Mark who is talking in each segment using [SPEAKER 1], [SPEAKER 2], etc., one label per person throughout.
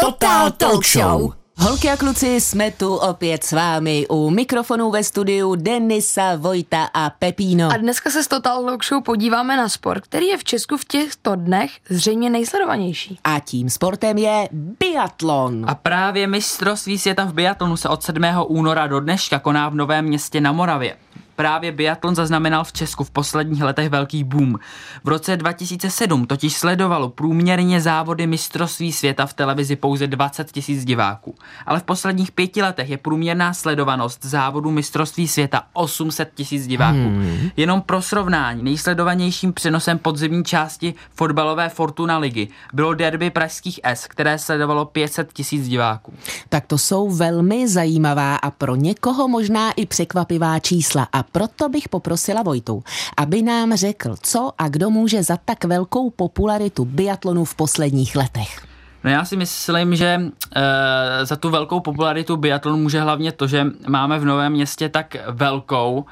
[SPEAKER 1] Total Talk Show.
[SPEAKER 2] Holky a kluci, jsme tu opět s vámi u mikrofonu ve studiu Denisa, Vojta a Pepíno.
[SPEAKER 3] A dneska se s Total Talk Show podíváme na sport, který je v Česku v těchto dnech zřejmě nejsledovanější.
[SPEAKER 2] A tím sportem je biatlon.
[SPEAKER 4] A právě mistrovství světa v biatlonu se od 7. února do dneška koná v Novém městě na Moravě. Právě biatlon zaznamenal v Česku v posledních letech velký boom. V roce 2007 totiž sledovalo průměrně závody mistrovství světa v televizi pouze 20 tisíc diváků. Ale v posledních pěti letech je průměrná sledovanost závodu mistrovství světa 800 tisíc diváků. Hmm. Jenom pro srovnání, nejsledovanějším přenosem podzimní části fotbalové Fortuna ligy bylo derby pražských S, které sledovalo 500 tisíc diváků.
[SPEAKER 2] Tak to jsou velmi zajímavá a pro někoho možná i překvapivá čísla. A proto bych poprosila Vojtu, aby nám řekl, co a kdo může za tak velkou popularitu biatlonu v posledních letech.
[SPEAKER 4] No já si myslím, že e, za tu velkou popularitu biatlonu může hlavně to, že máme v Novém městě tak velkou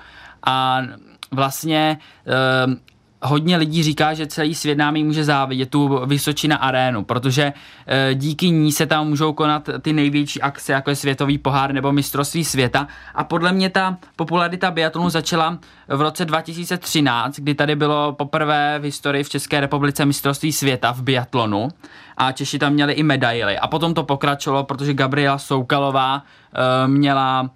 [SPEAKER 4] a vlastně e, hodně lidí říká, že celý svět nám může závidět tu Vysočina arénu, protože e, díky ní se tam můžou konat ty největší akce, jako je Světový pohár nebo mistrovství světa. A podle mě ta popularita biatlonu začala v roce 2013, kdy tady bylo poprvé v historii v České republice mistrovství světa v biatlonu a Češi tam měli i medaily. A potom to pokračovalo, protože Gabriela Soukalová uh, měla uh,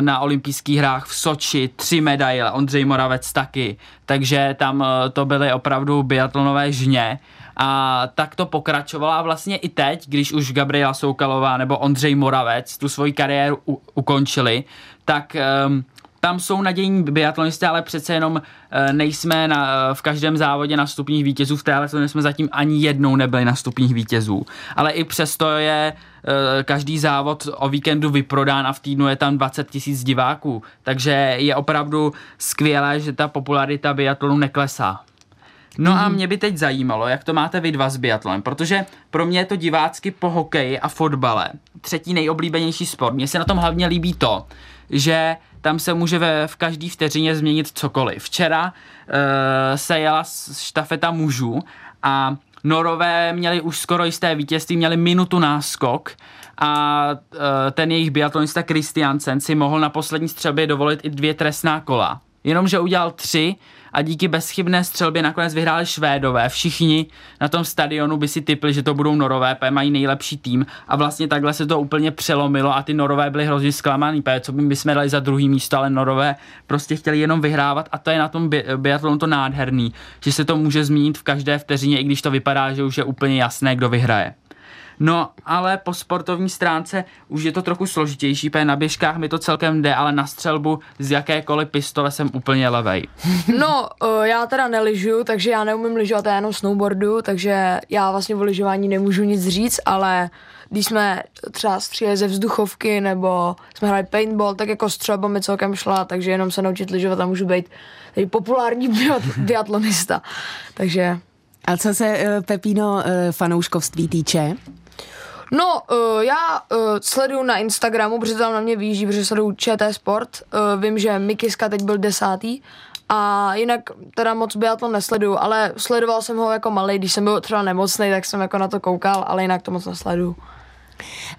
[SPEAKER 4] na olympijských hrách v Soči tři medaile, Ondřej Moravec taky, takže tam uh, to byly opravdu biatlonové žně. A tak to pokračovalo. A vlastně i teď, když už Gabriela Soukalová nebo Ondřej Moravec tu svoji kariéru u- ukončili, tak um, tam jsou nadějní biatlonisté, ale přece jenom eh, nejsme na, eh, v každém závodě na stupních vítězů. V téhle jsme zatím ani jednou nebyli na stupních vítězů. Ale i přesto je eh, každý závod o víkendu vyprodán a v týdnu je tam 20 tisíc diváků. Takže je opravdu skvělé, že ta popularita biatlonu neklesá. No a mě by teď zajímalo, jak to máte vy dva s biatlonem, protože pro mě je to divácky po hokeji a fotbale třetí nejoblíbenější sport. Mně se na tom hlavně líbí to, že tam se může ve, v každý vteřině změnit cokoliv. Včera uh, se jela štafeta mužů a Norové měli už skoro jisté vítězství, měli minutu náskok a uh, ten jejich biatlonista Christiansen si mohl na poslední střelbě dovolit i dvě trestná kola. Jenomže udělal tři a díky bezchybné střelbě nakonec vyhráli Švédové. Všichni na tom stadionu by si typli, že to budou Norové, protože mají nejlepší tým a vlastně takhle se to úplně přelomilo a ty Norové byli hrozně zklamaný, protože co by my jsme dali za druhý místo, ale Norové prostě chtěli jenom vyhrávat a to je na tom biatlonu to nádherný, že se to může změnit v každé vteřině, i když to vypadá, že už je úplně jasné, kdo vyhraje. No, ale po sportovní stránce už je to trochu složitější, protože na běžkách mi to celkem jde, ale na střelbu z jakékoliv pistole jsem úplně levej.
[SPEAKER 3] No, uh, já teda neližu, takže já neumím lyžovat, já jenom snowboardu, takže já vlastně o lyžování nemůžu nic říct, ale když jsme třeba stříleli ze vzduchovky nebo jsme hráli paintball, tak jako střelba mi celkem šla, takže jenom se naučit lyžovat a můžu být populární biatlonista. Takže...
[SPEAKER 2] A co se, uh, Pepíno, uh, fanouškovství týče?
[SPEAKER 3] No, uh, já uh, sleduju na Instagramu, protože tam na mě výjíždí, protože sleduju ČT Sport. Uh, vím, že Mikiska teď byl desátý. A jinak teda moc biatlon nesleduju, ale sledoval jsem ho jako malý, když jsem byl třeba nemocný, tak jsem jako na to koukal, ale jinak to moc nesleduju.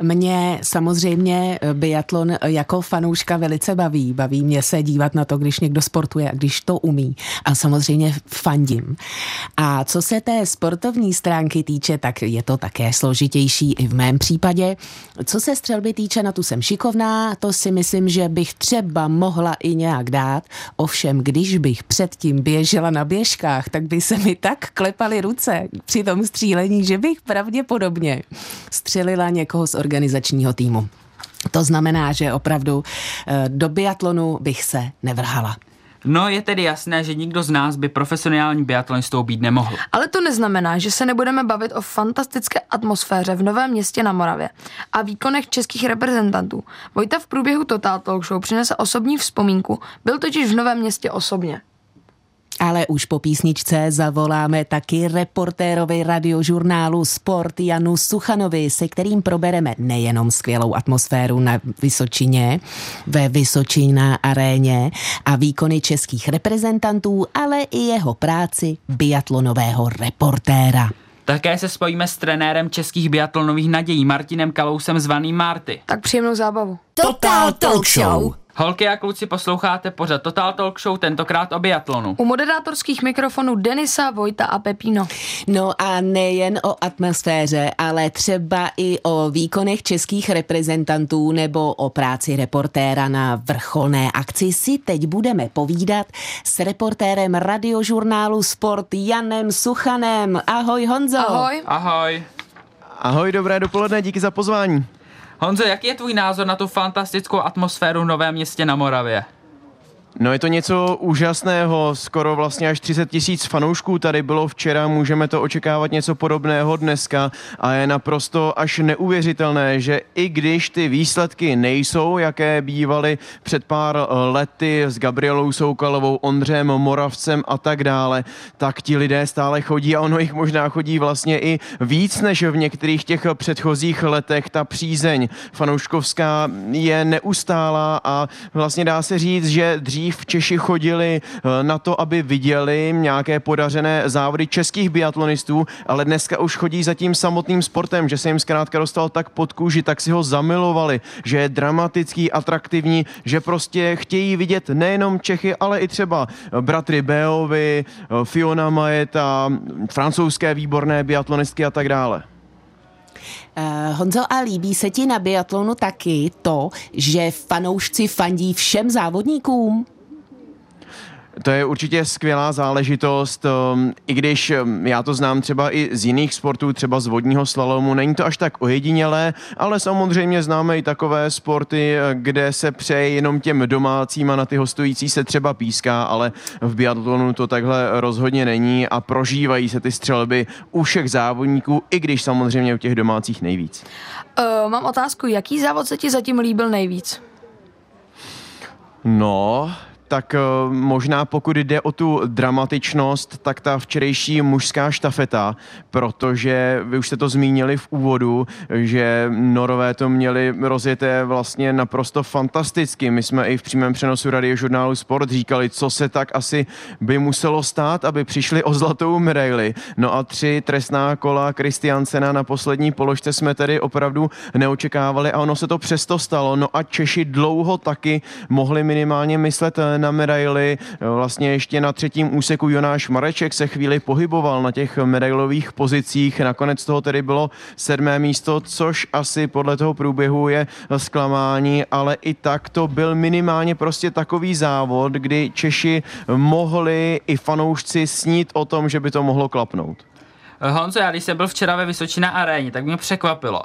[SPEAKER 2] Mě samozřejmě biatlon jako fanouška velice baví. Baví mě se dívat na to, když někdo sportuje a když to umí. A samozřejmě fandím. A co se té sportovní stránky týče, tak je to také složitější i v mém případě. Co se střelby týče, na tu jsem šikovná, to si myslím, že bych třeba mohla i nějak dát. Ovšem, když bych předtím běžela na běžkách, tak by se mi tak klepaly ruce při tom střílení, že bych pravděpodobně střelila někoho z organizačního týmu. To znamená, že opravdu eh, do biatlonu bych se nevrhala.
[SPEAKER 4] No je tedy jasné, že nikdo z nás by profesionální biatlonistou být nemohl.
[SPEAKER 3] Ale to neznamená, že se nebudeme bavit o fantastické atmosféře v Novém městě na Moravě a výkonech českých reprezentantů. Vojta v průběhu Total Talk Show přinese osobní vzpomínku, byl totiž v Novém městě osobně.
[SPEAKER 2] Ale už po písničce zavoláme taky reportérovi radiožurnálu Sport Janu Suchanovi, se kterým probereme nejenom skvělou atmosféru na Vysočině, ve Vysočina aréně a výkony českých reprezentantů, ale i jeho práci biatlonového reportéra.
[SPEAKER 4] Také se spojíme s trenérem českých biatlonových nadějí Martinem Kalousem zvaným Marty.
[SPEAKER 3] Tak příjemnou zábavu.
[SPEAKER 1] Total Talk Show.
[SPEAKER 4] Holky a kluci posloucháte pořad Total Talk Show, tentokrát o biatlonu.
[SPEAKER 3] U moderátorských mikrofonů Denisa, Vojta a Pepino.
[SPEAKER 2] No a nejen o atmosféře, ale třeba i o výkonech českých reprezentantů nebo o práci reportéra na vrcholné akci si teď budeme povídat s reportérem radiožurnálu Sport Janem Suchanem. Ahoj Honzo.
[SPEAKER 3] Ahoj.
[SPEAKER 4] Ahoj.
[SPEAKER 5] Ahoj, dobré dopoledne, díky za pozvání.
[SPEAKER 4] Honzo, jaký je tvůj názor na tu fantastickou atmosféru v Novém městě na Moravě?
[SPEAKER 5] No je to něco úžasného, skoro vlastně až 30 tisíc fanoušků tady bylo včera, můžeme to očekávat něco podobného dneska. A je naprosto až neuvěřitelné, že i když ty výsledky nejsou, jaké bývaly před pár lety s Gabrielou Soukalovou, Ondřejem Moravcem a tak dále, tak ti lidé stále chodí a ono jich možná chodí vlastně i víc než v některých těch předchozích letech. Ta přízeň fanouškovská je neustálá a vlastně dá se říct, že dřív dřív Češi chodili eh, na to, aby viděli nějaké podařené závody českých biatlonistů, ale dneska už chodí za tím samotným sportem, že se jim zkrátka dostal tak pod kůži, tak si ho zamilovali, že je dramatický, atraktivní, že prostě chtějí vidět nejenom Čechy, ale i třeba bratry Beovi, eh, Fiona Majeta, francouzské výborné biatlonistky a tak dále.
[SPEAKER 2] Uh, Honzo, a líbí se ti na biatlonu taky to, že fanoušci fandí všem závodníkům?
[SPEAKER 5] To je určitě skvělá záležitost, um, i když um, já to znám třeba i z jiných sportů, třeba z vodního slalomu, není to až tak ojedinělé, ale samozřejmě známe i takové sporty, kde se přeje jenom těm domácím a na ty hostující se třeba píská, ale v biatlonu to takhle rozhodně není a prožívají se ty střelby u všech závodníků, i když samozřejmě u těch domácích nejvíc.
[SPEAKER 3] Uh, mám otázku, jaký závod se ti zatím líbil nejvíc?
[SPEAKER 5] No, tak eh, možná pokud jde o tu dramatičnost, tak ta včerejší mužská štafeta, protože vy už jste to zmínili v úvodu, že Norové to měli rozjeté vlastně naprosto fantasticky. My jsme i v přímém přenosu radiožurnálu Sport říkali, co se tak asi by muselo stát, aby přišli o zlatou medaili. No a tři trestná kola Kristiansena na poslední položce jsme tedy opravdu neočekávali a ono se to přesto stalo. No a Češi dlouho taky mohli minimálně myslet na medaily. Vlastně ještě na třetím úseku Jonáš Mareček se chvíli pohyboval na těch medailových pozicích. Nakonec toho tedy bylo sedmé místo, což asi podle toho průběhu je zklamání, ale i tak to byl minimálně prostě takový závod, kdy Češi mohli i fanoušci snít o tom, že by to mohlo klapnout.
[SPEAKER 4] Honzo, já když jsem byl včera ve Vysočina aréně, tak mě překvapilo,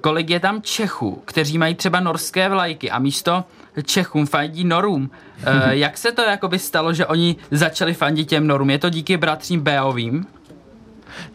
[SPEAKER 4] kolik je tam Čechů, kteří mají třeba norské vlajky a místo Čechům fandí Norům. E, jak se to jakoby stalo, že oni začali fandit těm Norům? Je to díky bratřím Beovým?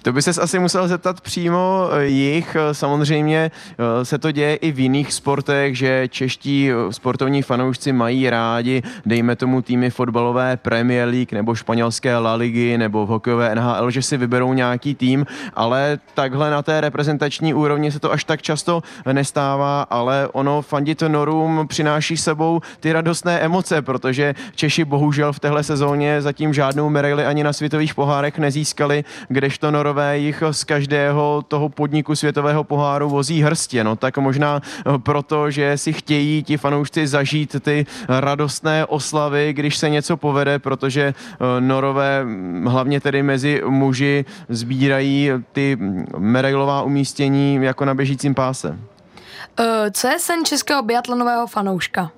[SPEAKER 5] To by se asi musel zeptat přímo eh, jich. Eh, samozřejmě eh, se to děje i v jiných sportech, že čeští sportovní fanoušci mají rádi, dejme tomu týmy fotbalové Premier League nebo španělské La Ligy nebo v hokejové NHL, že si vyberou nějaký tým, ale takhle na té reprezentační úrovni se to až tak často nestává, ale ono fandit Norům přináší sebou ty radostné emoce, protože Češi bohužel v téhle sezóně zatím žádnou medaili ani na světových pohárech nezískali, kdežto Norové jich z každého toho podniku světového poháru vozí hrstě. No tak možná eh, proto, že si chtějí ti fanoušci zažít ty radostné oslavy, když se něco povede, protože eh, Norové hm, hlavně tedy mezi muži sbírají ty medailová umístění jako na běžícím páse.
[SPEAKER 3] Eh, co je sen českého biatlonového fanouška?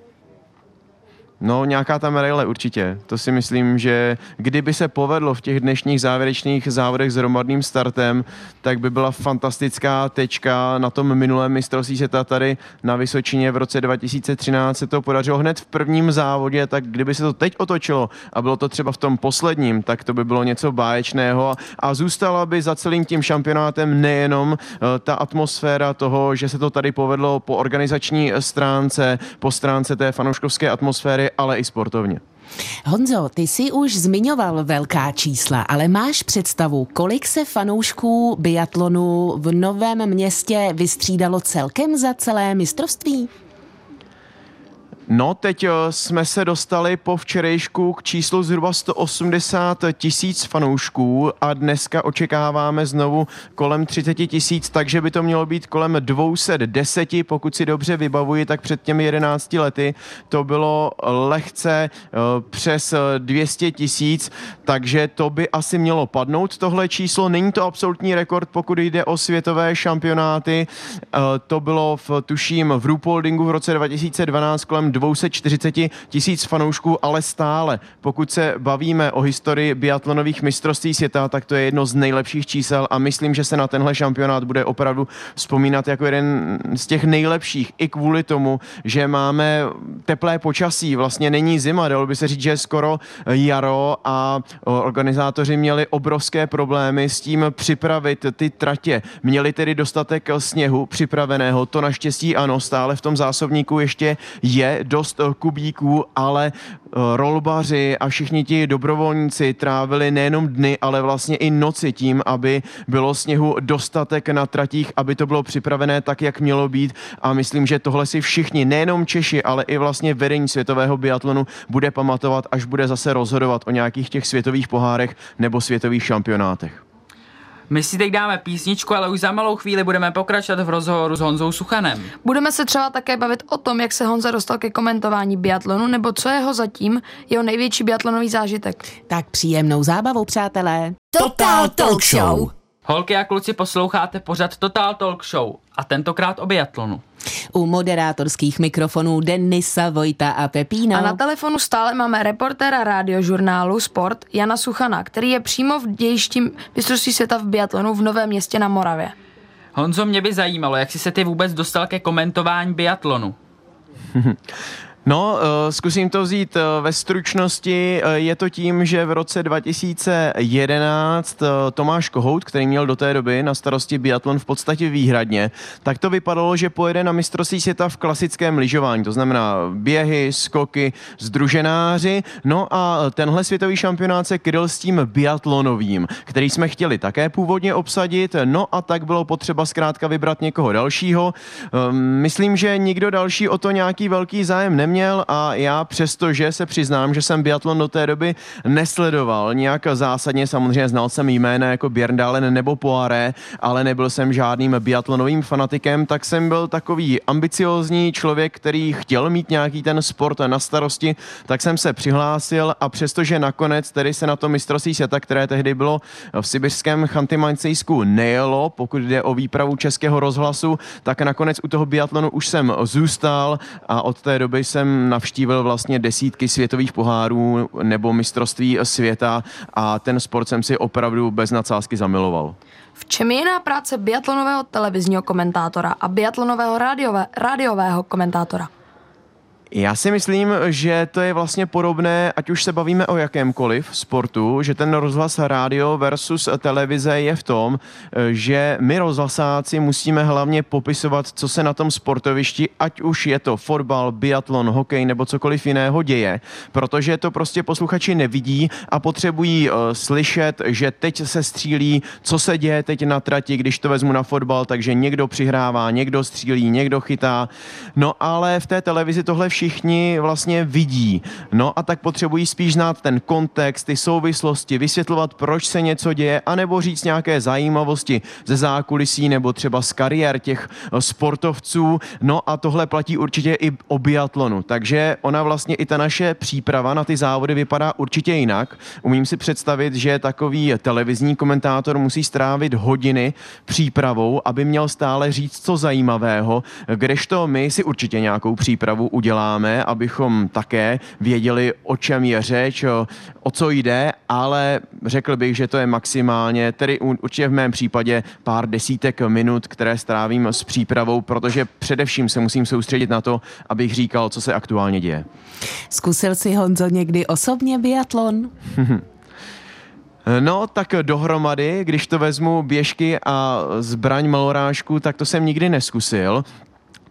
[SPEAKER 5] No, nějaká ta medaile určitě. To si myslím, že kdyby se povedlo v těch dnešních závěrečných závodech s hromadným startem, tak by byla fantastická tečka na tom minulém mistrovství světa tady na Vysočině v roce 2013 se to podařilo hned v prvním závodě, tak kdyby se to teď otočilo a bylo to třeba v tom posledním, tak to by bylo něco báječného a zůstala by za celým tím šampionátem nejenom eh, ta atmosféra toho, že se to tady povedlo po organizační stránce, po stránce té fanouškovské atmosféry, ale i sportovně.
[SPEAKER 2] Honzo, ty jsi už zmiňoval velká čísla, ale máš představu, kolik se fanoušků biatlonu v Novém městě vystřídalo celkem za celé mistrovství?
[SPEAKER 5] No, teď eh, jsme se dostali po včerejšku k číslu zhruba 180 tisíc fanoušků a dneska očekáváme znovu kolem 30 tisíc, takže by to mělo být kolem 210, pokud si dobře vybavuji, tak před těmi 11 lety to bylo lehce eh, přes 200 tisíc, takže to by asi mělo padnout tohle číslo. Není to absolutní rekord, pokud jde o světové šampionáty. Eh, to bylo v, tuším v Rupoldingu v roce 2012 kolem 240 tisíc fanoušků, ale stále, pokud se bavíme o historii biatlonových mistrovství světa, tak to je jedno z nejlepších čísel a myslím, že se na tenhle šampionát bude opravdu vzpomínat jako jeden z těch nejlepších i kvůli tomu, že máme teplé počasí, vlastně není zima, dalo by se říct, že je skoro jaro a organizátoři měli obrovské problémy s tím připravit ty tratě. Měli tedy dostatek sněhu připraveného, to naštěstí ano, stále v tom zásobníku ještě je dost eh, kubíků, ale eh, rolbaři a všichni ti dobrovolníci trávili nejenom dny, ale vlastně i noci tím, aby bylo sněhu dostatek na tratích, aby to bylo připravené tak, jak mělo být a myslím, že tohle si všichni, nejenom Češi, ale i vlastně vedení světového biatlonu bude pamatovat, až bude zase rozhodovat o nějakých těch světových pohárech nebo světových šampionátech.
[SPEAKER 4] My si teď dáme písničku, ale už za malou chvíli budeme pokračovat v rozhovoru s Honzou Suchanem.
[SPEAKER 3] Budeme se třeba také bavit o tom, jak se Honza dostal ke komentování biatlonu, nebo co jeho zatím jeho největší biatlonový zážitek.
[SPEAKER 2] Tak příjemnou zábavu, přátelé.
[SPEAKER 1] Total Talk Show.
[SPEAKER 4] Holky a kluci posloucháte pořad Total Talk Show a tentokrát o biatlonu.
[SPEAKER 2] U moderátorských mikrofonů Denisa, Vojta a Pepína.
[SPEAKER 3] A na telefonu stále máme reportéra radiožurnálu Sport Jana Suchana, který je přímo v dějišti mistrovství světa v biatlonu v Novém městě na Moravě.
[SPEAKER 4] Honzo, mě by zajímalo, jak jsi se ty vůbec dostal ke komentování biatlonu.
[SPEAKER 5] No, uh, zkusím to vzít uh, ve stručnosti. Uh, je to tím, že v roce 2011 uh, Tomáš Kohout, který měl do té doby na starosti biatlon v podstatě výhradně, tak to vypadalo, že pojede na mistrovství světa v klasickém lyžování, to znamená běhy, skoky, združenáři. No a tenhle světový šampionát se kryl s tím biatlonovým, který jsme chtěli také původně obsadit. No a tak bylo potřeba zkrátka vybrat někoho dalšího. Um, myslím, že nikdo další o to nějaký velký zájem neměl neměl a já přesto, že se přiznám, že jsem biatlon do té doby nesledoval nějak zásadně, samozřejmě znal jsem jména jako Bjerndalen nebo Poiré, ale nebyl jsem žádným biatlonovým fanatikem, tak jsem byl takový ambiciozní člověk, který chtěl mít nějaký ten sport na starosti, tak jsem se přihlásil a přestože nakonec tedy se na to mistrovství světa, které tehdy bylo v sibirském chanty nejelo, pokud jde o výpravu českého rozhlasu, tak nakonec u toho biatlonu už jsem zůstal a od té doby jsem jsem navštívil vlastně desítky světových pohárů nebo mistrovství světa a ten sport jsem si opravdu bez nadsázky zamiloval.
[SPEAKER 3] V čem je jiná práce biatlonového televizního komentátora a biatlonového rádiové, rádiového komentátora?
[SPEAKER 5] Já si myslím, že to je vlastně podobné, ať už se bavíme o jakémkoliv sportu, že ten rozhlas rádio versus televize je v tom, že my rozhlasáci musíme hlavně popisovat, co se na tom sportovišti, ať už je to fotbal, biatlon, hokej nebo cokoliv jiného děje, protože to prostě posluchači nevidí a potřebují uh, slyšet, že teď se střílí, co se děje teď na trati, když to vezmu na fotbal, takže někdo přihrává, někdo střílí, někdo chytá. No ale v té televizi tohle všichni všichni vlastně vidí. No a tak potřebují spíš znát ten kontext, ty souvislosti, vysvětlovat, proč se něco děje, anebo říct nějaké zajímavosti ze zákulisí nebo třeba z kariér těch eh, sportovců. No a tohle platí určitě i o biatlonu. Takže ona vlastně i ta naše příprava na ty závody vypadá určitě jinak. Umím si představit, že takový televizní komentátor musí strávit hodiny přípravou, aby měl stále říct co zajímavého, kdežto my si určitě nějakou přípravu uděláme děláme, abychom také věděli, o čem je řeč, o, o co jde, ale řekl bych, že to je maximálně, tedy určitě v mém případě pár desítek minut, které strávím s přípravou, protože především se musím soustředit na to, abych říkal, co se aktuálně děje.
[SPEAKER 2] Zkusil si Honzo někdy osobně biatlon?
[SPEAKER 5] No, tak dohromady, když to vezmu běžky a zbraň malorážku, tak to jsem nikdy neskusil.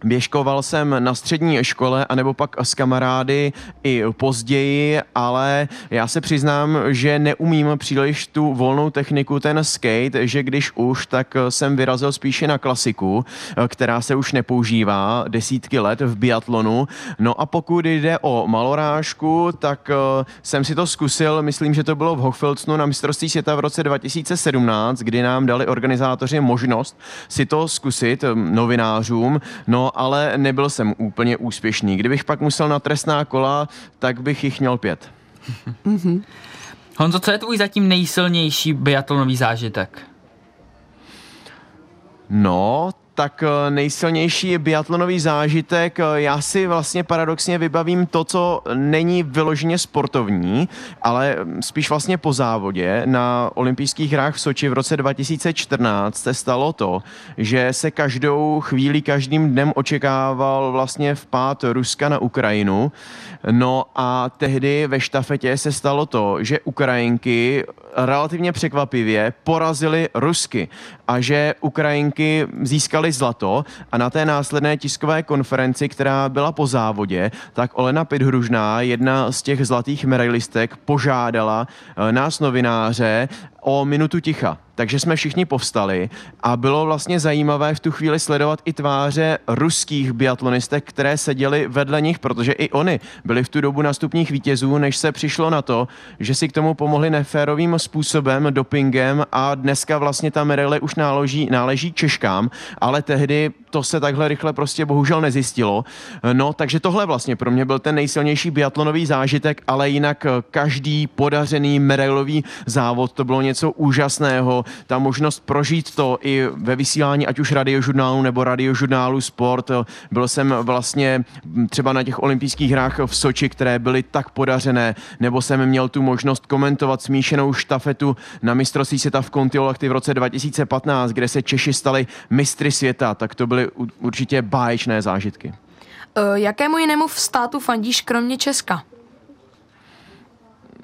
[SPEAKER 5] Běžkoval jsem na střední škole, anebo pak s kamarády i později, ale já se přiznám, že neumím příliš tu volnou techniku, ten skate, že když už, tak jsem vyrazil spíše na klasiku, která se už nepoužívá desítky let v biatlonu. No a pokud jde o malorážku, tak eh, jsem si to zkusil, myslím, že to bylo v Hochfilcnu na mistrovství světa v roce 2017, kdy nám dali organizátoři možnost si to zkusit eh, novinářům. No ale nebyl jsem úplně úspěšný. Kdybych pak musel na trestná kola, tak bych jich měl pět.
[SPEAKER 4] Honzo, co je tvůj zatím nejsilnější biatlonový zážitek?
[SPEAKER 5] No, tak eh, nejsilnější biatlonový zážitek. Eh, já si vlastně paradoxně vybavím to, co není vyloženě sportovní, ale mm, spíš vlastně po závodě. Na olympijských hrách v Soči v roce 2014 se stalo to, že se každou chvíli, každým dnem očekával vlastně vpád Ruska na Ukrajinu. No a tehdy ve štafetě se stalo to, že Ukrajinky relativně překvapivě porazili Rusky a že Ukrajinky získali zlato a na té následné tiskové konferenci, která byla po závodě, tak Olena Pidhružná, jedna z těch zlatých medailistek, požádala eh, nás novináře o minutu ticha takže jsme všichni povstali a bylo vlastně zajímavé v tu chvíli sledovat i tváře ruských biatlonistek, které seděly vedle nich, protože i oni byli v tu dobu nastupních vítězů, než se přišlo na to, že si k tomu pomohli neférovým způsobem, dopingem a dneska vlastně ta medaile už náleží, náleží Češkám, ale tehdy to se takhle rychle prostě bohužel nezjistilo. No, takže tohle vlastně pro mě byl ten nejsilnější biatlonový zážitek, ale jinak každý podařený medailový závod, to bylo něco úžasného, ta možnost prožít to i ve vysílání, ať už radiožurnálu nebo radiožurnálu Sport. Byl jsem vlastně třeba na těch olympijských hrách v Soči, které byly tak podařené, nebo jsem měl tu možnost komentovat smíšenou štafetu na mistrovství světa v Kontiolachty v roce 2015, kde se Češi stali mistry světa, tak to byly určitě báječné zážitky.
[SPEAKER 3] Uh, jakému jinému v státu fandíš kromě Česka?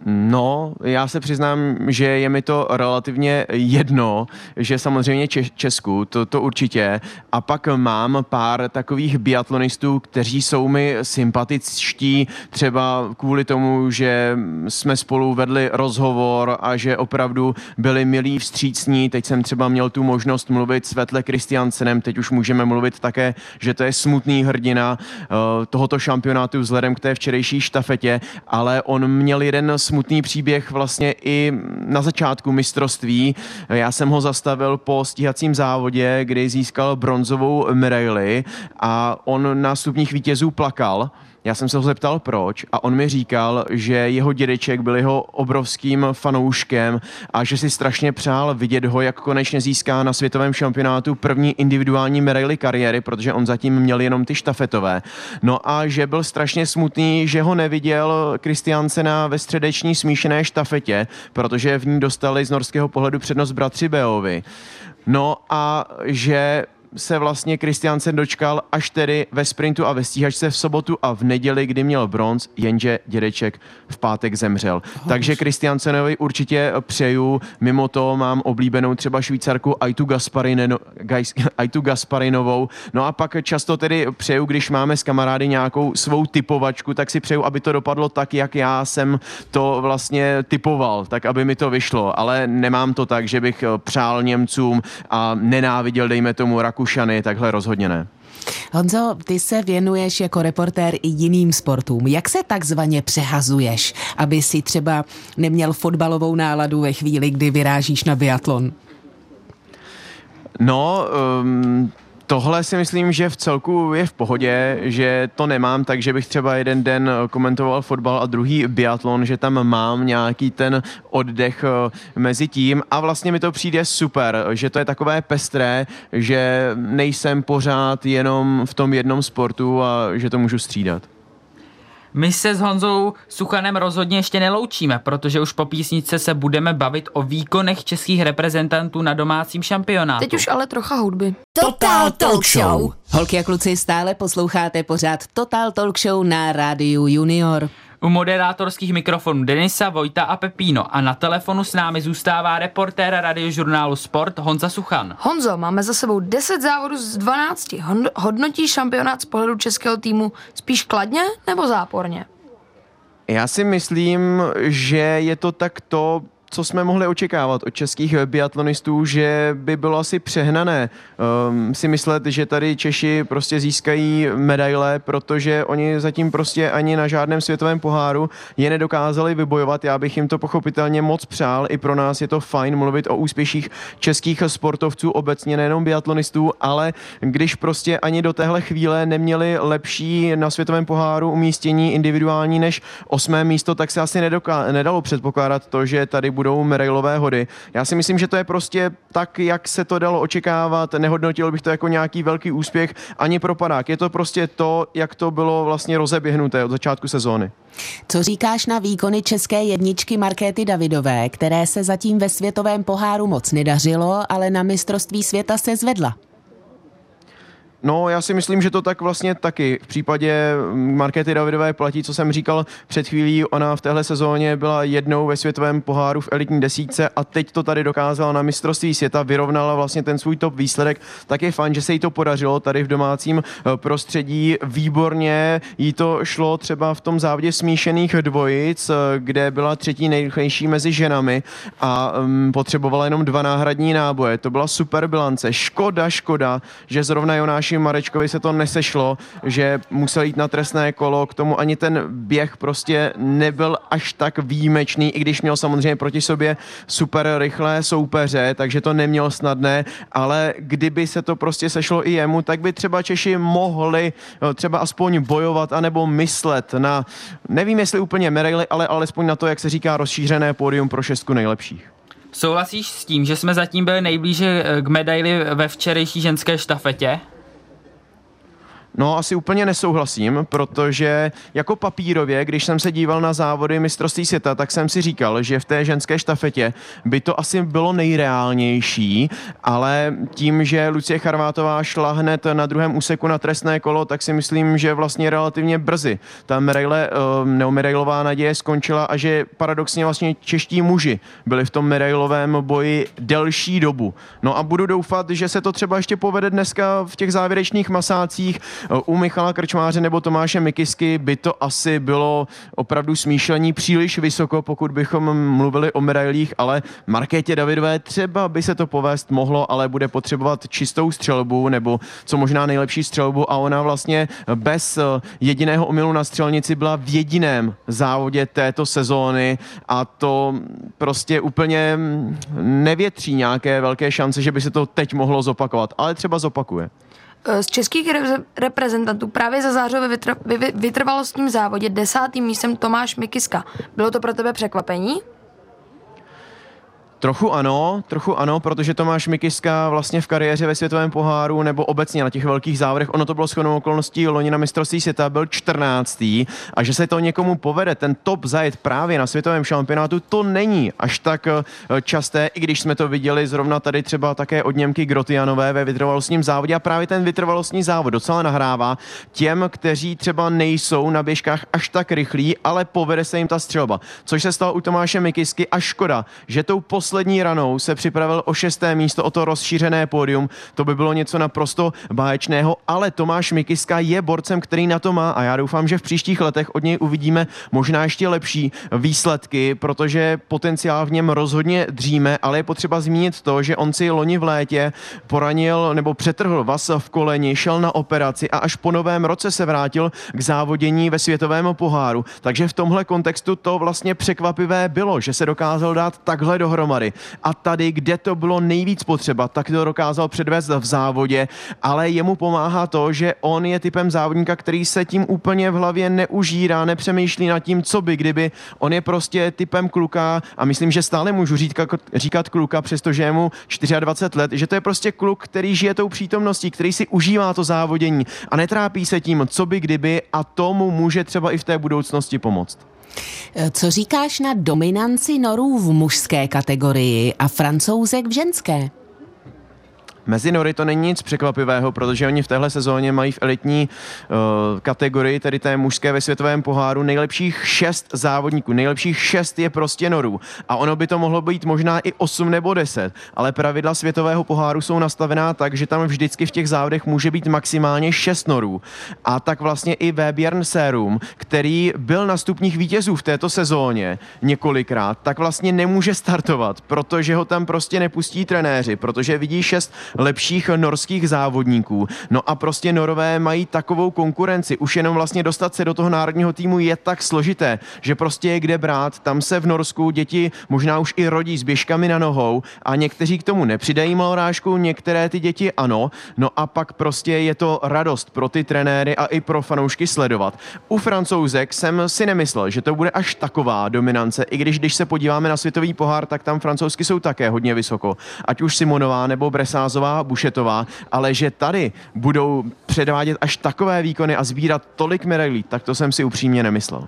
[SPEAKER 5] No, já se přiznám, že je mi to relativně jedno, že samozřejmě Česku, to, to určitě. A pak mám pár takových biatlonistů, kteří jsou mi sympatičtí, třeba kvůli tomu, že jsme spolu vedli rozhovor a že opravdu byli milí vstřícní. Teď jsem třeba měl tu možnost mluvit s Vetle Kristiansenem, teď už můžeme mluvit také, že to je smutný hrdina uh, tohoto šampionátu vzhledem k té včerejší štafetě, ale on měl jeden smutný příběh vlastně i na začátku mistrovství. Já jsem ho zastavil po stíhacím závodě, kdy získal bronzovou medaili a on na stupních vítězů plakal. Já jsem se ho zeptal proč a on mi říkal, že jeho dědeček byl jeho obrovským fanouškem a že si strašně přál vidět ho, jak konečně získá na světovém šampionátu první individuální medaily kariéry, protože on zatím měl jenom ty štafetové. No a že byl strašně smutný, že ho neviděl Kristiansena ve středeční smíšené štafetě, protože v ní dostali z norského pohledu přednost bratři Beovi. No a že se vlastně Kristiansen dočkal až tedy ve sprintu a ve stíhačce v sobotu a v neděli, kdy měl bronz, jenže dědeček v pátek zemřel. Oh, Takže Kristiansenovi určitě přeju, mimo to mám oblíbenou třeba švýcarku Aitu, Gasparino, Aitu Gasparinovou, no a pak často tedy přeju, když máme s kamarády nějakou svou typovačku, tak si přeju, aby to dopadlo tak, jak já jsem to vlastně typoval, tak aby mi to vyšlo, ale nemám to tak, že bych přál Němcům a nenáviděl, dejme tomu, Rakušany, takhle rozhodně ne.
[SPEAKER 2] Honzo, ty se věnuješ jako reportér i jiným sportům. Jak se takzvaně přehazuješ, aby si třeba neměl fotbalovou náladu ve chvíli, kdy vyrážíš na biatlon?
[SPEAKER 5] No, um, Tohle si myslím, že v celku je v pohodě, že to nemám tak, že bych třeba jeden den komentoval fotbal a druhý biatlon, že tam mám nějaký ten oddech eh, mezi tím a vlastně mi to přijde super, že to je takové pestré, že nejsem pořád jenom v tom jednom sportu a že to můžu střídat.
[SPEAKER 4] My se s Honzou Suchanem rozhodně ještě neloučíme, protože už po písničce se budeme bavit o výkonech českých reprezentantů na domácím šampionátu.
[SPEAKER 3] Teď už ale trocha hudby.
[SPEAKER 1] Total Talk Show.
[SPEAKER 2] Holky a kluci, stále posloucháte pořád Total Talk Show na Rádiu Junior.
[SPEAKER 4] U moderátorských mikrofonů Denisa, Vojta a Pepíno a na telefonu s námi zůstává reportér radiožurnálu Sport Honza Suchan.
[SPEAKER 3] Honzo, máme za sebou 10 závodů z 12. Hodnotí šampionát z pohledu českého týmu spíš kladně nebo záporně?
[SPEAKER 5] Já si myslím, že je to takto co jsme mohli očekávat od českých biatlonistů, že by bylo asi přehnané um, si myslet, že tady Češi prostě získají medaile, protože oni zatím prostě ani na žádném světovém poháru je nedokázali vybojovat. Já bych jim to pochopitelně moc přál. I pro nás je to fajn mluvit o úspěších českých sportovců, obecně nejenom biatlonistů, ale když prostě ani do téhle chvíle neměli lepší na světovém poháru umístění individuální než osmé místo, tak se asi nedoká- nedalo předpokládat to, že tady budou medailové hody. Já si myslím, že to je prostě tak, jak se to dalo očekávat. Nehodnotil bych to jako nějaký velký úspěch ani pro padák. Je to prostě to, jak to bylo vlastně rozeběhnuté od začátku sezóny.
[SPEAKER 2] Co říkáš na výkony české jedničky Markéty Davidové, které se zatím ve světovém poháru moc nedařilo, ale na mistrovství světa se zvedla?
[SPEAKER 5] No, já si myslím, že to tak vlastně taky. V případě Markety Davidové platí, co jsem říkal před chvílí, ona v téhle sezóně byla jednou ve světovém poháru v elitní desíce a teď to tady dokázala na mistrovství světa, vyrovnala vlastně ten svůj top výsledek. Tak je fajn, že se jí to podařilo tady v domácím eh, prostředí. Výborně jí to šlo třeba v tom závodě smíšených dvojic, eh, kde byla třetí nejrychlejší mezi ženami a um, potřebovala jenom dva náhradní náboje. To byla super bilance. Škoda, škoda, že zrovna Jonáši Marečkovi se to nesešlo, že musel jít na trestné kolo, k tomu ani ten běh prostě nebyl až tak výjimečný, i když měl samozřejmě proti sobě super rychlé soupeře, takže to neměl snadné, ale kdyby se to prostě sešlo i jemu, tak by třeba Češi mohli no, třeba aspoň bojovat anebo myslet na, nevím jestli úplně medaily, ale alespoň na to, jak se říká, rozšířené pódium pro šestku nejlepších.
[SPEAKER 4] Souhlasíš s tím, že jsme zatím byli nejblíže k medaili ve včerejší ženské štafetě?
[SPEAKER 5] No, asi úplně nesouhlasím, protože jako papírově, když jsem se díval na závody mistrovství světa, tak jsem si říkal, že v té ženské štafetě by to asi bylo nejreálnější, ale tím, že Lucie Charvátová šla hned na druhém úseku na trestné kolo, tak si myslím, že vlastně relativně brzy ta medaile, ehm, nebo medailová naděje skončila a že paradoxně vlastně čeští muži byli v tom medailovém boji delší dobu. No a budu doufat, že se to třeba ještě povede dneska v těch závěrečných masácích, u Michala Krčmáře nebo Tomáše Mikisky by to asi bylo opravdu smýšlení příliš vysoko, pokud bychom mluvili o medailích, ale Markétě Davidové třeba by se to povést mohlo, ale bude potřebovat čistou střelbu nebo co možná nejlepší střelbu a ona vlastně bez jediného omylu na střelnici byla v jediném závodě této sezóny a to prostě úplně nevětří nějaké velké šance, že by se to teď mohlo zopakovat, ale třeba zopakuje.
[SPEAKER 3] Eh, z českých reprezentantů právě za zářové vytr- vytrvalostním závodě desátým místem Tomáš Mikiska. Bylo to pro tebe překvapení?
[SPEAKER 5] Trochu ano, trochu ano, protože Tomáš Mikiska vlastně v kariéře ve světovém poháru nebo obecně na těch velkých závodech, ono to bylo shodnou okolností loni na mistrovství světa, byl 14. a že se to někomu povede, ten top zajet právě na světovém šampionátu, to není až tak eh, časté, i když jsme to viděli zrovna tady třeba také od Němky Grotianové ve vytrvalostním závodě a právě ten vytrvalostní závod docela nahrává těm, kteří třeba nejsou na běžkách až tak rychlí, ale povede se jim ta střelba. Což se stalo u Tomáše Mikisky a škoda, že tou poslední ranou se připravil o šesté místo, o to rozšířené pódium. To by bylo něco naprosto báječného, ale Tomáš Mikiska je borcem, který na to má a já doufám, že v příštích letech od něj uvidíme možná ještě lepší výsledky, protože potenciál v něm rozhodně dříme, ale je potřeba zmínit to, že on si loni v létě poranil nebo přetrhl vás v koleni, šel na operaci a až po novém roce se vrátil k závodění ve světovém poháru. Takže v tomhle kontextu to vlastně překvapivé bylo, že se dokázal dát takhle dohromady dohromady. A tady, kde to bylo nejvíc potřeba, tak to dokázal předvést v závodě, ale jemu pomáhá to, že on je typem závodníka, který se tím úplně v hlavě neužírá, nepřemýšlí nad tím, co by kdyby. On je prostě typem kluka a myslím, že stále můžu říkat, říkat kluka, přestože je mu 24 let, že to je prostě kluk, který žije tou přítomností, který si užívá to závodění a netrápí se tím, co by kdyby a tomu může třeba i v té budoucnosti pomoct.
[SPEAKER 2] Co říkáš na dominanci norů v mužské kategorii a francouzek v ženské?
[SPEAKER 5] Mezi Nory to není nic překvapivého, protože oni v téhle sezóně mají v elitní uh, kategorii, tedy té mužské ve světovém poháru, nejlepších šest závodníků. Nejlepších šest je prostě Norů. A ono by to mohlo být možná i 8 nebo 10, ale pravidla světového poháru jsou nastavená tak, že tam vždycky v těch závodech může být maximálně 6 Norů. A tak vlastně i Vebjörn Serum, který byl na stupních vítězů v této sezóně několikrát, tak vlastně nemůže startovat, protože ho tam prostě nepustí trenéři, protože vidí šest lepších norských závodníků. No a prostě Norové mají takovou konkurenci. Už jenom vlastně dostat se do toho národního týmu je tak složité, že prostě je kde brát. Tam se v Norsku děti možná už i rodí s běžkami na nohou a někteří k tomu nepřidají malorážku, některé ty děti ano. No a pak prostě je to radost pro ty trenéry a i pro fanoušky sledovat. U francouzek jsem si nemyslel, že to bude až taková dominance, i když když se podíváme na světový pohár, tak tam francouzsky jsou také hodně vysoko. Ať už Simonová nebo Bresázová, Bušetová, ale že tady budou předvádět až takové výkony a sbírat tolik medailí, tak to jsem si upřímně nemyslel.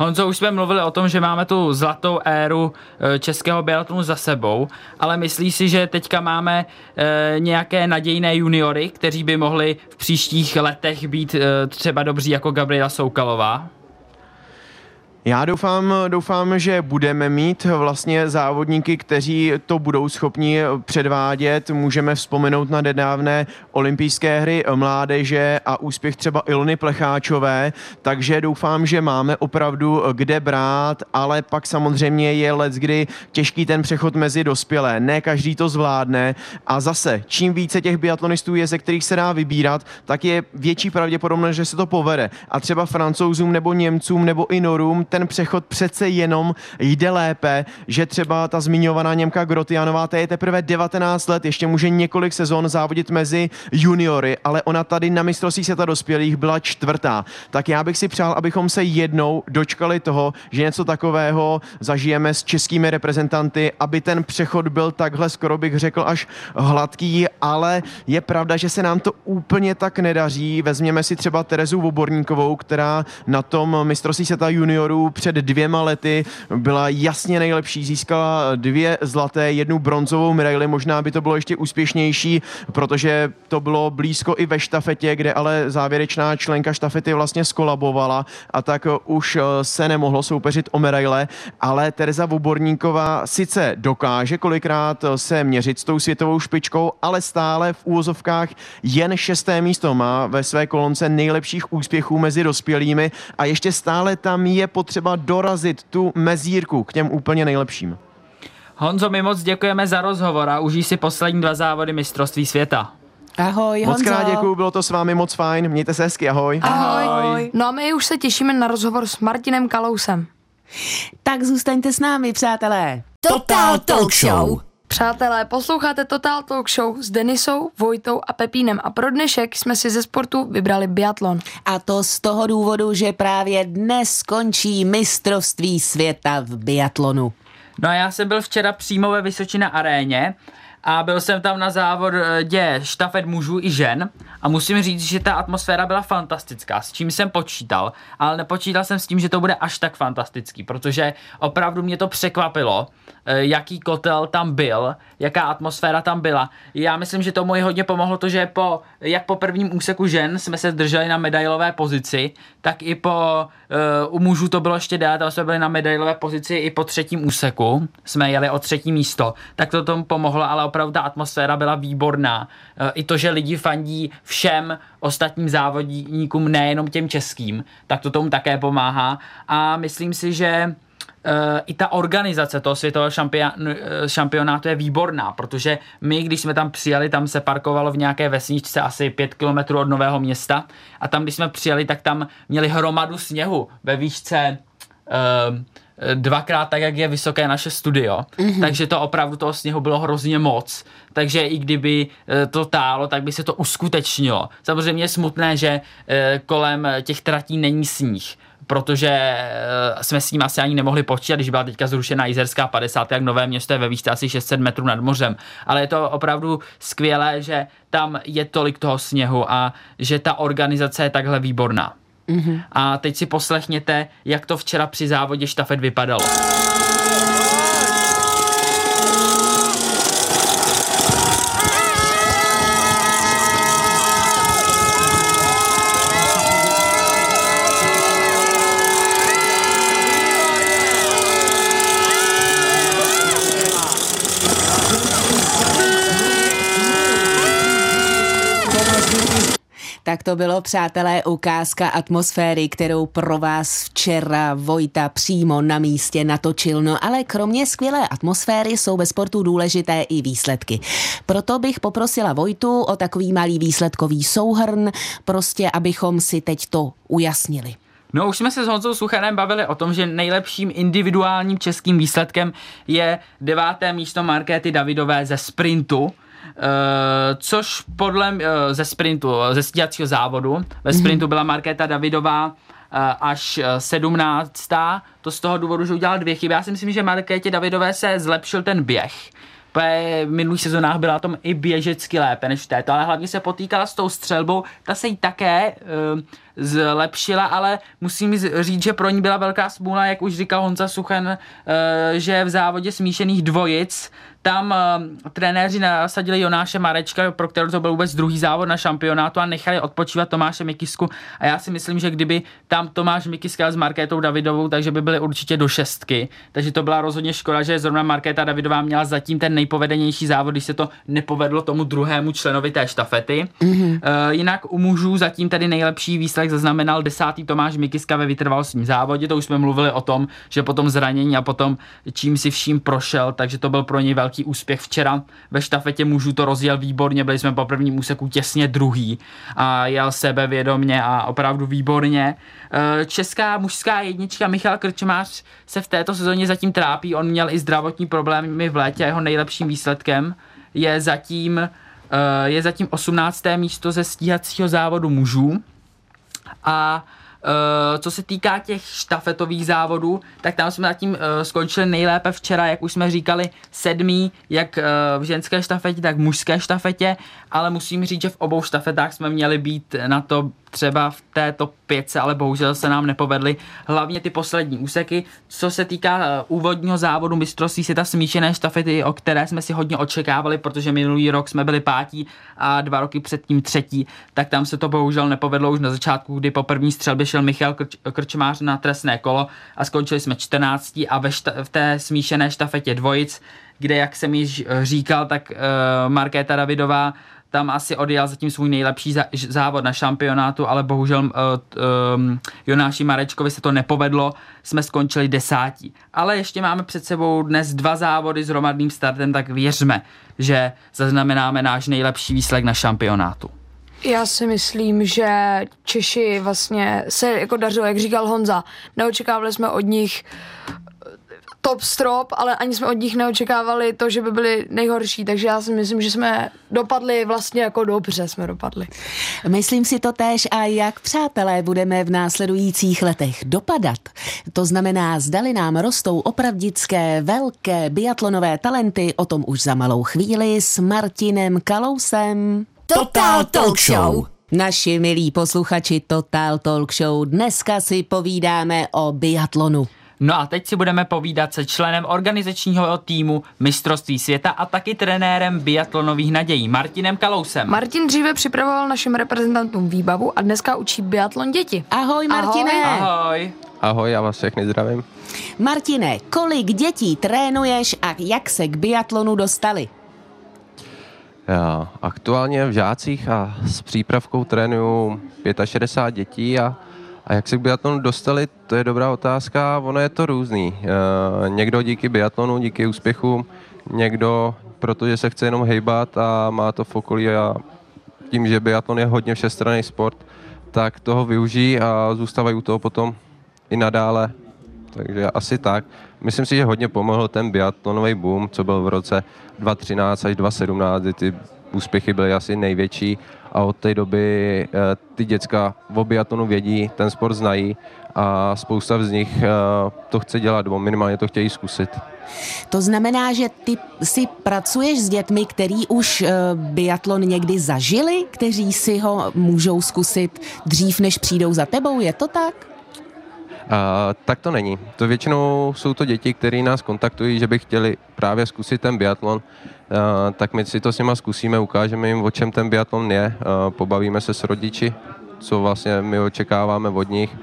[SPEAKER 4] Honzo, už jsme mluvili o tom, že máme tu zlatou éru eh, českého biatlonu za sebou, ale myslíš si, že teďka máme e, nějaké nadějné juniory, kteří by mohli v příštích letech být e, třeba dobří jako Gabriela Soukalová?
[SPEAKER 5] Já doufám, doufám, že budeme mít vlastně závodníky, kteří to budou schopni předvádět. Můžeme vzpomenout na nedávné olympijské hry mládeže a úspěch třeba Ilony Plecháčové, takže doufám, že máme opravdu kde brát, ale pak samozřejmě je let, kdy těžký ten přechod mezi dospělé. Ne každý to zvládne a zase, čím více těch biatlonistů je, ze kterých se dá vybírat, tak je větší pravděpodobnost, že se to povede. A třeba francouzům nebo Němcům nebo i Norům ten přechod přece jenom jde lépe, že třeba ta zmiňovaná Němka Grotianová, to je teprve 19 let, ještě může několik sezon závodit mezi juniory, ale ona tady na mistrovství světa dospělých byla čtvrtá. Tak já bych si přál, abychom se jednou dočkali toho, že něco takového zažijeme s českými reprezentanty, aby ten přechod byl takhle, skoro bych řekl, až hladký, ale je pravda, že se nám to úplně tak nedaří. Vezměme si třeba Terezu Voborníkovou, která na tom mistrovství světa juniorů před dvěma lety byla jasně nejlepší, získala dvě zlaté, jednu bronzovou medaili, možná by to bylo ještě úspěšnější, protože to bylo blízko i ve štafetě, kde ale závěrečná členka štafety vlastně skolabovala a tak už se nemohlo soupeřit o medaile, ale Tereza Voborníková sice dokáže kolikrát se měřit s tou světovou špičkou, ale stále v úvozovkách jen šesté místo má ve své kolonce nejlepších úspěchů mezi dospělými. A ještě stále tam je potřeba potřeba dorazit tu mezírku k těm úplně nejlepším.
[SPEAKER 4] Honzo, my moc děkujeme za rozhovor a užij si poslední dva závody mistrovství světa.
[SPEAKER 2] Ahoj,
[SPEAKER 5] Moc
[SPEAKER 2] Honzo.
[SPEAKER 5] krát děkuju, bylo to s vámi moc fajn, mějte se hezky, ahoj.
[SPEAKER 3] Ahoj. ahoj. No a my už se těšíme na rozhovor s Martinem Kalousem.
[SPEAKER 2] Tak zůstaňte s námi, přátelé.
[SPEAKER 1] Total Talk Show.
[SPEAKER 3] Přátelé, posloucháte Total Talk Show s Denisou, Vojtou a Pepínem a pro dnešek jsme si ze sportu vybrali biatlon.
[SPEAKER 2] A to z toho důvodu, že právě dnes skončí mistrovství světa v biatlonu.
[SPEAKER 4] No a já jsem byl včera přímo ve Vysočina aréně a byl jsem tam na závodě štafet mužů i žen a musím říct, že ta atmosféra byla fantastická, s čím jsem počítal, ale nepočítal jsem s tím, že to bude až tak fantastický, protože opravdu mě to překvapilo, jaký kotel tam byl, jaká atmosféra tam byla. Já myslím, že tomu i hodně pomohlo to, že po, jak po prvním úseku žen jsme se drželi na medailové pozici, tak i po uh, u mužů to bylo ještě dát, ale jsme byli na medailové pozici i po třetím úseku, jsme jeli o třetí místo, tak to tomu pomohlo, ale opravdu ta atmosféra byla výborná. Uh, I to, že lidi fandí všem ostatním závodníkům, nejenom těm českým, tak to tomu také pomáhá a myslím si, že i ta organizace toho světového šampion, šampionátu je výborná, protože my, když jsme tam přijeli, tam se parkovalo v nějaké vesničce asi pět kilometrů od Nového města a tam, když jsme přijeli, tak tam měli hromadu sněhu ve výšce uh, dvakrát tak, jak je vysoké naše studio, mm-hmm. takže to opravdu toho sněhu bylo hrozně moc, takže i kdyby to tálo, tak by se to uskutečnilo. Samozřejmě je smutné, že kolem těch tratí není sníh, protože jsme s ním asi ani nemohli počítat, když byla teďka zrušena Jizerská 50, jak nové město je ve výšce asi 600 metrů nad mořem. Ale je to opravdu skvělé, že tam je tolik toho sněhu a že ta organizace je takhle výborná. Mm-hmm. A teď si poslechněte, jak to včera při závodě štafet vypadalo.
[SPEAKER 2] Tak to bylo, přátelé, ukázka atmosféry, kterou pro vás včera Vojta přímo na místě natočil. No ale kromě skvělé atmosféry jsou ve sportu důležité i výsledky. Proto bych poprosila Vojtu o takový malý výsledkový souhrn, prostě abychom si teď to ujasnili.
[SPEAKER 4] No už jsme se s Honzou Suchanem bavili o tom, že nejlepším individuálním českým výsledkem je deváté místo Markéty Davidové ze sprintu. Uh, což podle uh, ze sprintu, ze stíhacího závodu, ve sprintu byla Markéta Davidová uh, až 17. To z toho důvodu, že udělal dvě chyby. Já si myslím, že Markétě Davidové se zlepšil ten běh. V minulých sezónách byla tom i běžecky lépe než v této, ale hlavně se potýkala s tou střelbou. Ta se jí také uh, zlepšila, ale musím říct, že pro ní byla velká smůla, jak už říkal Honza Suchen, uh, že v závodě smíšených dvojic tam uh, trenéři nasadili Jonáše Marečka, pro kterého to byl vůbec druhý závod na šampionátu a nechali odpočívat Tomáše Mikisku a já si myslím, že kdyby tam Tomáš Mikiska s Markétou Davidovou, takže by byly určitě do šestky, takže to byla rozhodně škoda, že zrovna Markéta Davidová měla zatím ten nejpovedenější závod, když se to nepovedlo tomu druhému členovi té štafety. Mm-hmm. Uh, jinak u mužů zatím tedy nejlepší výsledek zaznamenal desátý Tomáš Mikiska ve vytrvalostním závodě, to už jsme mluvili o tom, že potom zranění a potom čím si vším prošel, takže to byl pro něj velký velký úspěch včera. Ve štafetě mužů to rozjel výborně, byli jsme po prvním úseku těsně druhý a jel sebevědomně a opravdu výborně. Eh, česká mužská jednička Michal Krčmář se v této sezóně zatím trápí, on měl i zdravotní problémy v létě, jeho nejlepším výsledkem je zatím, eh, je zatím 18. místo ze stíhacího závodu mužů a Uh, co se týká těch štafetových závodů, tak tam jsme zatím uh, skončili nejlépe včera, jak už jsme říkali, sedmý, jak uh, v ženské štafetě, tak v mužské štafetě, ale musím říct, že v obou štafetách jsme měli být na to třeba v této pětce, ale bohužel se nám nepovedly hlavně ty poslední úseky. Co se týká uh, úvodního závodu mistrovství světa smíšené štafety, o které jsme si hodně očekávali, protože minulý rok jsme byli pátí a dva roky předtím třetí, tak tam se to bohužel nepovedlo už na začátku, kdy po první střelbě šel Michal Krč- Krčmář na trestné kolo a skončili jsme 14. a ve šta- v té smíšené štafetě dvojic, kde, jak jsem již eh, říkal, tak uh, Markéta Davidová tam asi odjel zatím svůj nejlepší závod na šampionátu, ale bohužel uh, um, Jonáši Marečkovi se to nepovedlo, jsme skončili desátí. Ale ještě máme před sebou dnes dva závody s hromadným startem, tak věřme, že zaznamenáme náš nejlepší výsledek na šampionátu.
[SPEAKER 3] Já si myslím, že Češi vlastně se jako dařilo, jak říkal Honza, neočekávali jsme od nich top strop, ale ani jsme od nich neočekávali to, že by byli nejhorší, takže já si myslím, že jsme dopadli vlastně jako dobře jsme dopadli.
[SPEAKER 2] Myslím si to též a jak přátelé budeme v následujících letech dopadat. To znamená, zdali nám rostou opravdické velké biatlonové talenty, o tom už za malou chvíli s Martinem Kalousem.
[SPEAKER 1] Total Talk Show.
[SPEAKER 2] Naši milí posluchači Total Talk Show, dneska si povídáme o biatlonu.
[SPEAKER 4] No a teď si budeme povídat se členem organizačního týmu mistrovství světa a taky trenérem biatlonových nadějí Martinem Kalousem.
[SPEAKER 3] Martin dříve připravoval našim reprezentantům výbavu a dneska učí biatlon děti.
[SPEAKER 2] Ahoj Martine.
[SPEAKER 4] Ahoj.
[SPEAKER 6] Ahoj, já vás všechny zdravím.
[SPEAKER 2] Martine, kolik dětí trénuješ a jak se k biatlonu dostali?
[SPEAKER 6] Já aktuálně v žácích a s přípravkou trénuju 65 dětí a, a jak se k biatlonu dostali, to je dobrá otázka, ono je to různý. E, někdo díky biatlonu, díky úspěchu, někdo protože se chce jenom hejbat a má to v okolí a tím, že biatlon je hodně všestranný sport, tak toho využijí a zůstávají u toho potom i nadále. Takže asi tak. Myslím si, že hodně pomohl ten biatlonový boom, co byl v roce 2013 až 2017, kdy ty úspěchy byly asi největší a od té doby eh, ty děcka o biatlonu vědí, ten sport znají a spousta z nich eh, to chce dělat, nebo minimálně to chtějí zkusit.
[SPEAKER 2] To znamená, že ty si pracuješ s dětmi, který už uh, biatlon někdy zažili, kteří si ho můžou zkusit dřív, než přijdou za tebou, je to tak?
[SPEAKER 6] A, tak to není. To většinou jsou to děti, které nás kontaktují, že by chtěli právě zkusit ten biatlon, a, tak my si to s nima zkusíme, ukážeme jim, o čem ten biatlon je, a, pobavíme se s rodiči, co vlastně my očekáváme od nich.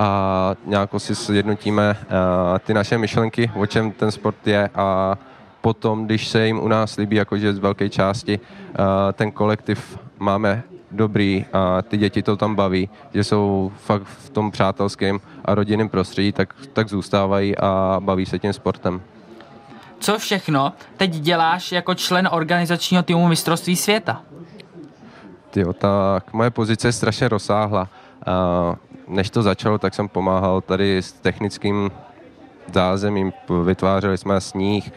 [SPEAKER 6] A nějak si sjednotíme ty naše myšlenky, o čem ten sport je. A potom, když se jim u nás líbí, jakože z velké části ten kolektiv máme dobrý a ty děti to tam baví, že jsou fakt v tom přátelském a rodinném prostředí, tak, tak zůstávají a baví se tím sportem.
[SPEAKER 4] Co všechno teď děláš jako člen organizačního týmu mistrovství světa?
[SPEAKER 6] Tyjo, tak moje pozice je strašně rozsáhla. Než to začalo, tak jsem pomáhal tady s technickým zázemím, vytvářeli jsme sníh,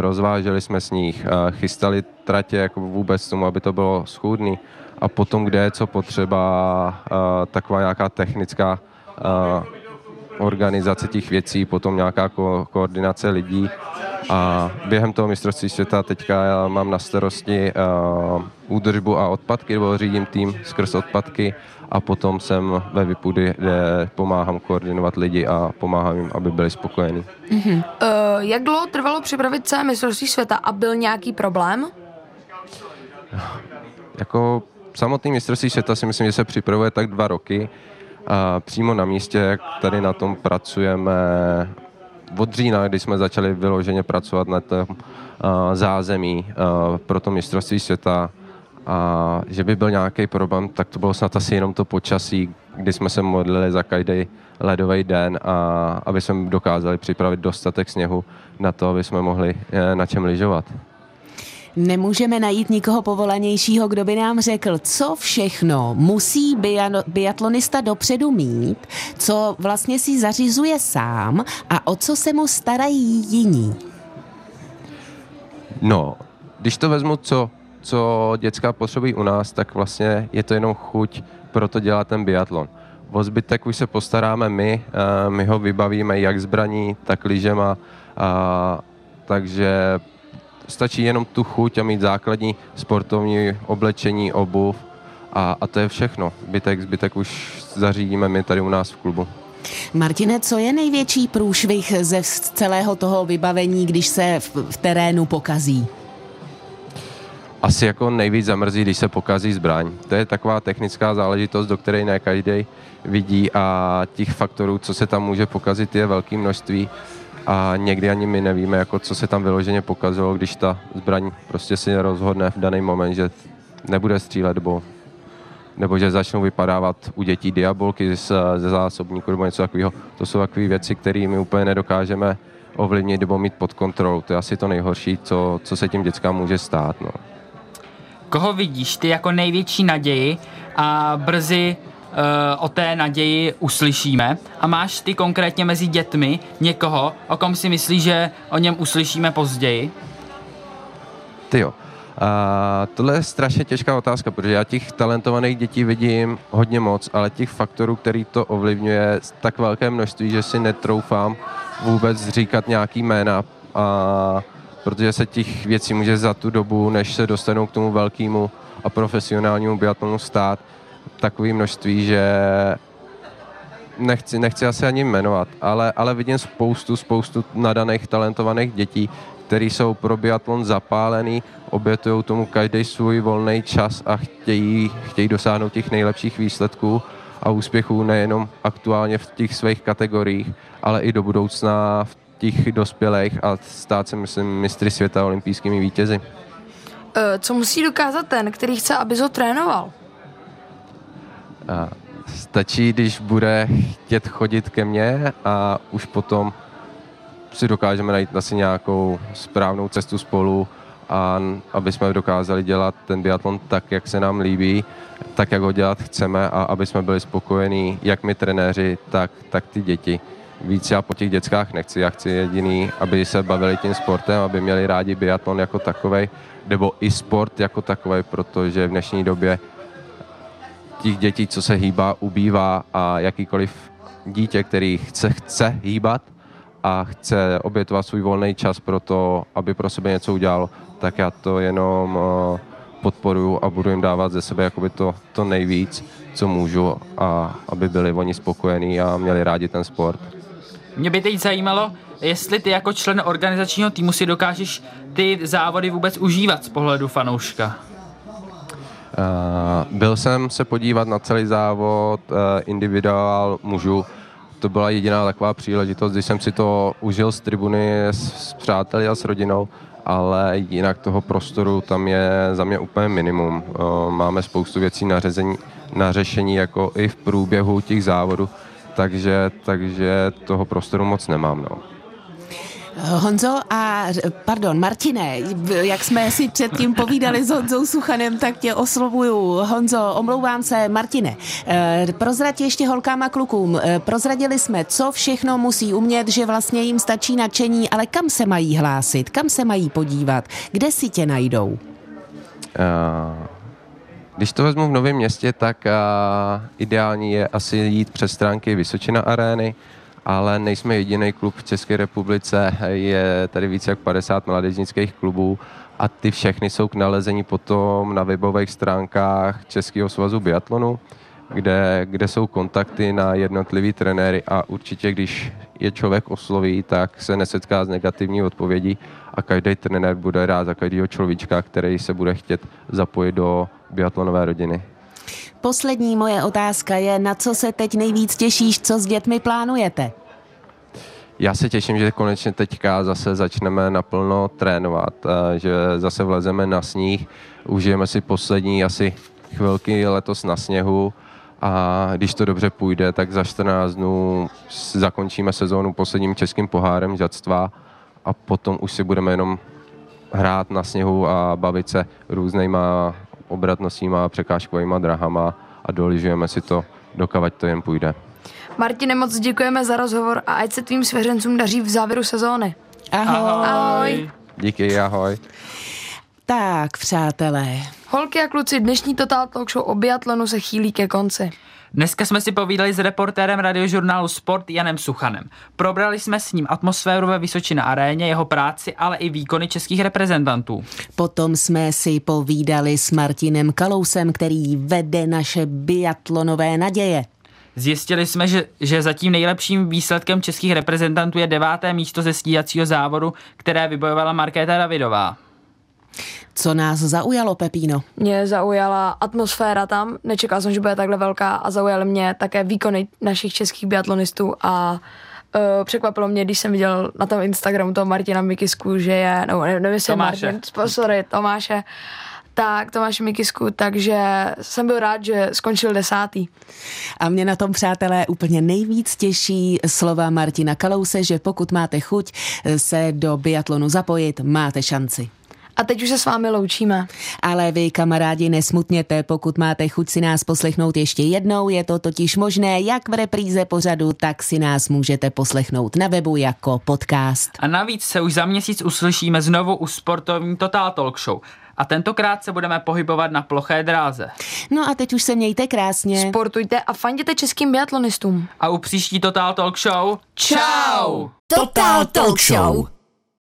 [SPEAKER 6] rozváželi jsme sníh, chystali tratě jako vůbec tomu, aby to bylo schůdný a potom, kde je co potřeba, taková nějaká technická organizace těch věcí, potom nějaká ko- koordinace lidí a během toho mistrovství světa teďka já mám na starosti uh, údržbu a odpadky, nebo řídím tým skrz odpadky a potom jsem ve Vypudy, kde pomáhám koordinovat lidi a pomáhám jim, aby byli spokojení.
[SPEAKER 3] Mm-hmm. Uh, jak dlouho trvalo připravit celé mistrovství světa a byl nějaký problém?
[SPEAKER 6] Jako samotný mistrovství světa si myslím, že se připravuje tak dva roky. A přímo na místě, jak tady na tom pracujeme od října, kdy jsme začali vyloženě pracovat na tom zázemí pro to mistrovství světa, a že by byl nějaký problém, tak to bylo snad asi jenom to počasí, kdy jsme se modlili za každý ledový den a aby jsme dokázali připravit dostatek sněhu na to, aby jsme mohli eh, na čem lyžovat.
[SPEAKER 2] Nemůžeme najít nikoho povolanějšího, kdo by nám řekl, co všechno musí biatlonista dopředu mít, co vlastně si zařizuje sám a o co se mu starají jiní.
[SPEAKER 6] No, když to vezmu, co, co děcka potřebují u nás, tak vlastně je to jenom chuť pro to dělat ten biatlon. O zbytek už se postaráme my, my ho vybavíme jak zbraní, tak lyžema, takže stačí jenom tu chuť a mít základní sportovní oblečení, obuv a, a to je všechno. Zbytek, zbytek už zařídíme my tady u nás v klubu.
[SPEAKER 2] Martine, co je největší průšvih ze celého toho vybavení, když se v, v terénu pokazí?
[SPEAKER 6] Asi jako nejvíc zamrzí, když se pokazí zbraň. To je taková technická záležitost, do které ne každý vidí a těch faktorů, co se tam může pokazit, je velké množství a někdy ani my nevíme, jako co se tam vyloženě pokazilo, když ta zbraň prostě si rozhodne v daný moment, že nebude střílet, nebo, nebo že začnou vypadávat u dětí diabolky ze zásobníku nebo něco takového. To jsou takové věci, které my úplně nedokážeme ovlivnit nebo mít pod kontrolou. To je asi to nejhorší, co, co se tím dětskám může stát. No.
[SPEAKER 4] Koho vidíš ty jako největší naději a brzy o té naději uslyšíme a máš ty konkrétně mezi dětmi někoho, o kom si myslíš, že o něm uslyšíme později?
[SPEAKER 6] Ty jo. A tohle je strašně těžká otázka, protože já těch talentovaných dětí vidím hodně moc, ale těch faktorů, který to ovlivňuje, tak velké množství, že si netroufám vůbec říkat nějaký jména, a, protože se těch věcí může za tu dobu, než se dostanou k tomu velkému a profesionálnímu biatlonu stát, takové množství, že nechci, nechci asi ani jmenovat, ale, ale vidím spoustu, spoustu nadaných, talentovaných dětí, který jsou pro biatlon zapálený, obětují tomu každý svůj volný čas a chtějí, chtějí dosáhnout těch nejlepších výsledků a úspěchů nejenom aktuálně v těch svých kategoriích, ale i do budoucna v těch dospělých a stát se, myslím, mistry světa olympijskými vítězi.
[SPEAKER 3] Eh, co musí dokázat ten, který chce, aby ho trénoval?
[SPEAKER 6] Stačí, když bude chtět chodit ke mně a už potom si dokážeme najít asi nějakou správnou cestu spolu a aby jsme dokázali dělat ten biatlon tak, jak se nám líbí, tak, jak ho dělat chceme a aby jsme byli spokojení, jak my trenéři, tak, tak ty děti. Víc já po těch dětskách nechci, já chci jediný, aby se bavili tím sportem, aby měli rádi biatlon jako takovej, nebo i sport jako takový, protože v dnešní době těch dětí, co se hýbá, ubývá a jakýkoliv dítě, který chce, chce hýbat a chce obětovat svůj volný čas pro to, aby pro sebe něco udělal, tak já to jenom uh, podporuju a budu jim dávat ze sebe jakoby to, to nejvíc, co můžu a aby byli oni spokojení a měli rádi ten sport.
[SPEAKER 4] Mě by teď zajímalo, jestli ty jako člen organizačního týmu si dokážeš ty závody vůbec užívat z pohledu fanouška.
[SPEAKER 6] Uh, byl jsem se podívat na celý závod uh, individuál mužů. To byla jediná taková příležitost, kdy jsem si to užil z tribuny s, s přáteli a s rodinou ale jinak toho prostoru tam je za mě úplně minimum. Máme spoustu věcí na, řezení, na řešení jako i v průběhu těch závodů, takže, takže toho prostoru moc nemám. No.
[SPEAKER 2] Honzo a, pardon, Martine, jak jsme si předtím povídali s Honzou Suchanem, tak tě oslovuju. Honzo, omlouvám se, Martine, eh, prozrať ještě holkám a klukům. Eh, prozradili jsme, co všechno musí umět, že vlastně jim stačí nadšení, ale kam se mají hlásit, kam se mají podívat, kde si tě najdou? Uh...
[SPEAKER 6] Když to vezmu v Novém městě, tak ideální je asi jít přes stránky Vysočina arény, ale nejsme jediný klub v České republice, je tady více jak 50 mládežnických klubů a ty všechny jsou k nalezení potom na webových stránkách Českého svazu biatlonu, kde, kde jsou kontakty na jednotlivý trenéry a určitě, když je člověk osloví, tak se nesetká s negativní odpovědí a každý trenér bude rád za každého človíčka, který se bude chtět zapojit do biatlonové rodiny.
[SPEAKER 2] Poslední moje otázka je, na co se teď nejvíc těšíš, co s dětmi plánujete?
[SPEAKER 6] Já se těším, že konečně teďka zase začneme naplno trénovat, že zase vlezeme na sníh, užijeme si poslední asi chvilky letos na sněhu a když to dobře půjde, tak za 14 dnů zakončíme sezónu posledním českým pohárem žadstva a potom už si budeme jenom hrát na sněhu a bavit se různýma obratnostníma, překážkovými drahama a doližujeme si to, dokavať to jen půjde.
[SPEAKER 3] Martine, moc děkujeme za rozhovor a ať se tvým svěřencům daří v závěru sezóny.
[SPEAKER 2] Ahoj.
[SPEAKER 3] Ahoj.
[SPEAKER 6] Díky, ahoj.
[SPEAKER 2] Tak, přátelé.
[SPEAKER 3] Holky a kluci, dnešní Total Talk Show o biatlonu se chýlí ke konci.
[SPEAKER 4] Dneska jsme si povídali s reportérem radiožurnálu Sport Janem Suchanem. Probrali jsme s ním atmosféru ve Vysočina aréně, jeho práci, ale i výkony českých reprezentantů.
[SPEAKER 2] Potom jsme si povídali s Martinem Kalousem, který vede naše biatlonové naděje.
[SPEAKER 4] Zjistili jsme, že, že zatím nejlepším výsledkem českých reprezentantů je deváté místo ze stíhacího závodu, které vybojovala Markéta Davidová.
[SPEAKER 2] Co nás zaujalo, Pepíno?
[SPEAKER 3] Mě zaujala atmosféra tam, nečekal jsem, že bude takhle velká a zaujaly mě také výkony našich českých biatlonistů a uh, překvapilo mě, když jsem viděl na tom Instagramu toho Martina Mikisku, že je, no nevím, jestli je Martin, sorry, Tomáše, tak Tomáš Mikisku, takže jsem byl rád, že skončil desátý.
[SPEAKER 2] A mě na tom, přátelé, úplně nejvíc těší slova Martina Kalouse, že pokud máte chuť se do biatlonu zapojit, máte šanci.
[SPEAKER 3] A teď už se s vámi loučíme.
[SPEAKER 2] Ale vy, kamarádi, nesmutněte, pokud máte chuť si nás poslechnout ještě jednou, je to totiž možné jak v repríze pořadu, tak si nás můžete poslechnout na webu jako podcast.
[SPEAKER 4] A navíc se už za měsíc uslyšíme znovu u sportovní Total Talk Show. A tentokrát se budeme pohybovat na ploché dráze.
[SPEAKER 2] No a teď už se mějte krásně.
[SPEAKER 3] Sportujte a fanděte českým biatlonistům.
[SPEAKER 4] A u příští Total Talk Show.
[SPEAKER 1] Čau! Total Talk Show.